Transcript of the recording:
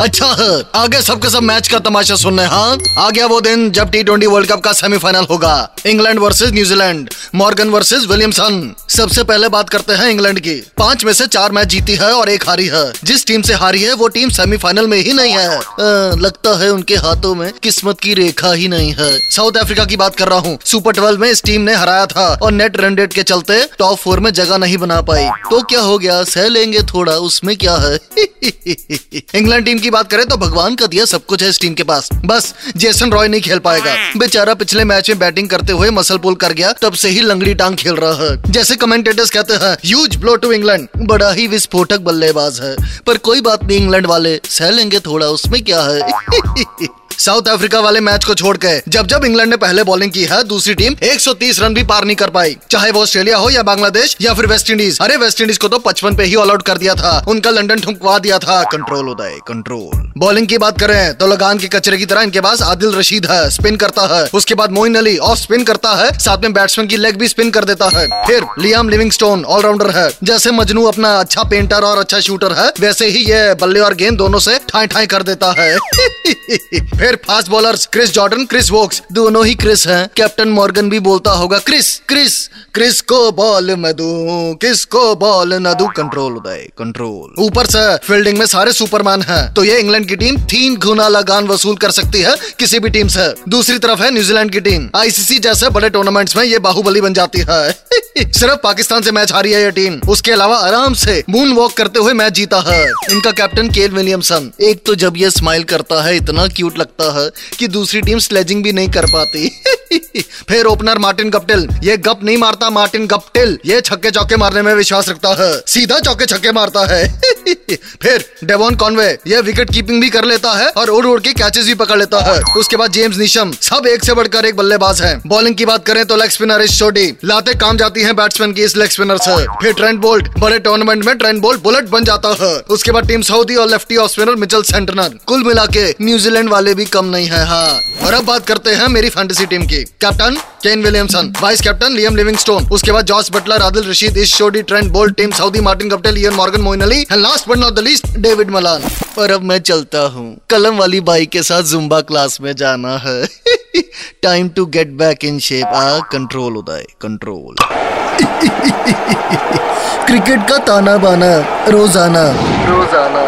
अच्छा आगे सबके सब मैच का तमाशा सुनने हाँ आ गया वो दिन जब टी ट्वेंटी वर्ल्ड कप का सेमीफाइनल होगा। England versus New Zealand Morgan versus Williamson सबसे पहले बात करते हैं इंग्लैंड की। पाँच में से चार मैच जीती है और एक हारी है। जिस टीम से हारी है वो टीम सेमीफाइनल में ही नहीं है। आ, लगता है उनके हाथों में किस्मत की रेखा ही नहीं है। साउथ अफ्रीका की बात कर रहा हूँ। सुपर ट्वेल्व में इस टीम ने हराया था और नेट रन रेट के चलते टॉप फोर में जगह नहीं बना पाई। तो क्या हो गया? सह लेंगे थोड़ा उसमें क्या है? इंग्लैंड टीम की बात करें तो भगवान का दिया सब कुछ है इस टीम के पास। बस जेसन रॉय नहीं खेल पाएगा। बेचारा पिछले मैच में बैटिंग करते हुए मसल पुल कर गया, तब से ही लंगड़ी टांग खेल रहा है। जैसे कमेंटेटर्स कहते हैं ह्यूज ब्लो टू इंग्लैंड बड़ा ही विस्फोटक बल्लेबाज है। पर कोई बात नहीं इंग्लैंड वाले सह लेंगे थोड़ा, उसमें क्या है? साउथ अफ्रीका वाले मैच को छोड़ के। जब जब इंग्लैंड ने पहले बॉलिंग की है, दूसरी टीम 130 रन भी पार नहीं कर पाई। चाहे वो ऑस्ट्रेलिया हो या बांग्लादेश या फिर वेस्ट इंडीज। अरे, वेस्ट इंडीज को तो 55 पे ही ऑल आउट कर दिया था। उनका लंडन ठुकवा दिया था। कंट्रोल उदय कंट्रोल बॉलिंग की बात करें तो लगान के कचरे की तरह इनके पास आदिल रशीद है स्पिन करता है। उसके बाद मोइन अली ऑफ़ स्पिन करता है, साथ में बैट्समैन की लेग भी स्पिन कर देता है। फिर लियाम लिविंगस्टोन ऑलराउंडर है। जैसे मजनू अपना अच्छा पेंटर और अच्छा शूटर है, वैसे ही ये बल्ले और गेंद दोनों से ठाई ठाई कर देता है। फिर fast bowler Chris Jordan Chris Woakes दोनों ही क्रिस हैं। कैप्टन मॉर्गन भी बोलता होगा क्रिस क्रिस क्रिस को बॉल मैं दू? किसको बॉल न दू? कंट्रोल उदय कंट्रोल ऊपर से फील्डिंग में सारे सुपरमैन हैं। तो ये इंग्लैंड की टीम तीन गुना लगान वसूल कर सकती है किसी भी टीम से। दूसरी तरफ़ है न्यूजीलैंड की टीम आईसीसी जैसे बड़े टूर्नामेंट्स में ये बाहुबली बन जाती है। सिर्फ़ पाकिस्तान से मैच हारी है ये टीम उसके अलावा आराम से मून वॉक करते हुए मैच जीता है। इनका कैप्टन केल विलियमसन एक तो जब ये स्माइल करता है, इतना क्यूट लगता है कि दूसरी टीम स्लेजिंग भी नहीं कर पाती। फिर ओपनर मार्टिन गप्टिल ये गप नहीं मारता मार्टिन गप्टिल ये छक्के चौके मारने में विश्वास रखता है। सीधा चौके छक्के मारता है। फिर डेवॉन कॉनवे, ये विकेट कीपिंग भी कर लेता है और उड़ उड़ के कैचेस भी पकड़ लेता है। उसके बाद जेम्स निशम, सब एक से बढ़कर एक बल्लेबाज है। बॉलिंग की बात करें तो लेग स्पिनर इस छोटी। लाते काम जाती है बैट्समैन की इस लेग स्पिनर से। फिर ट्रेंड बोल्ट बड़े टूर्नामेंट में ट्रेंड बोल्ट बुलेट बन जाता है। उसके बाद टीम सऊदी और lefty off spinner Mitchell Santner कुल मिला के न्यूजीलैंड वाले भी कम नहीं है हाँ। और अब बात करते हैं मेरी फैंटेसी टीम की। Captain Kane Williamson vice captain Liam Livingstone उसके बाद Jos Buttler Adil Rashid Ish Sodhi Trent Boult Tim Southee Martin Guptill Eoin Morgan Moeen Ali and last but not the least David Malan पर अब मैं चलता हूँ। कलम वाली by के साथ जुम्बा क्लास में जाना है। Time to get back in shape uh control Uday control cricket का ताना बाना रोज़ाना। रोज़ाना।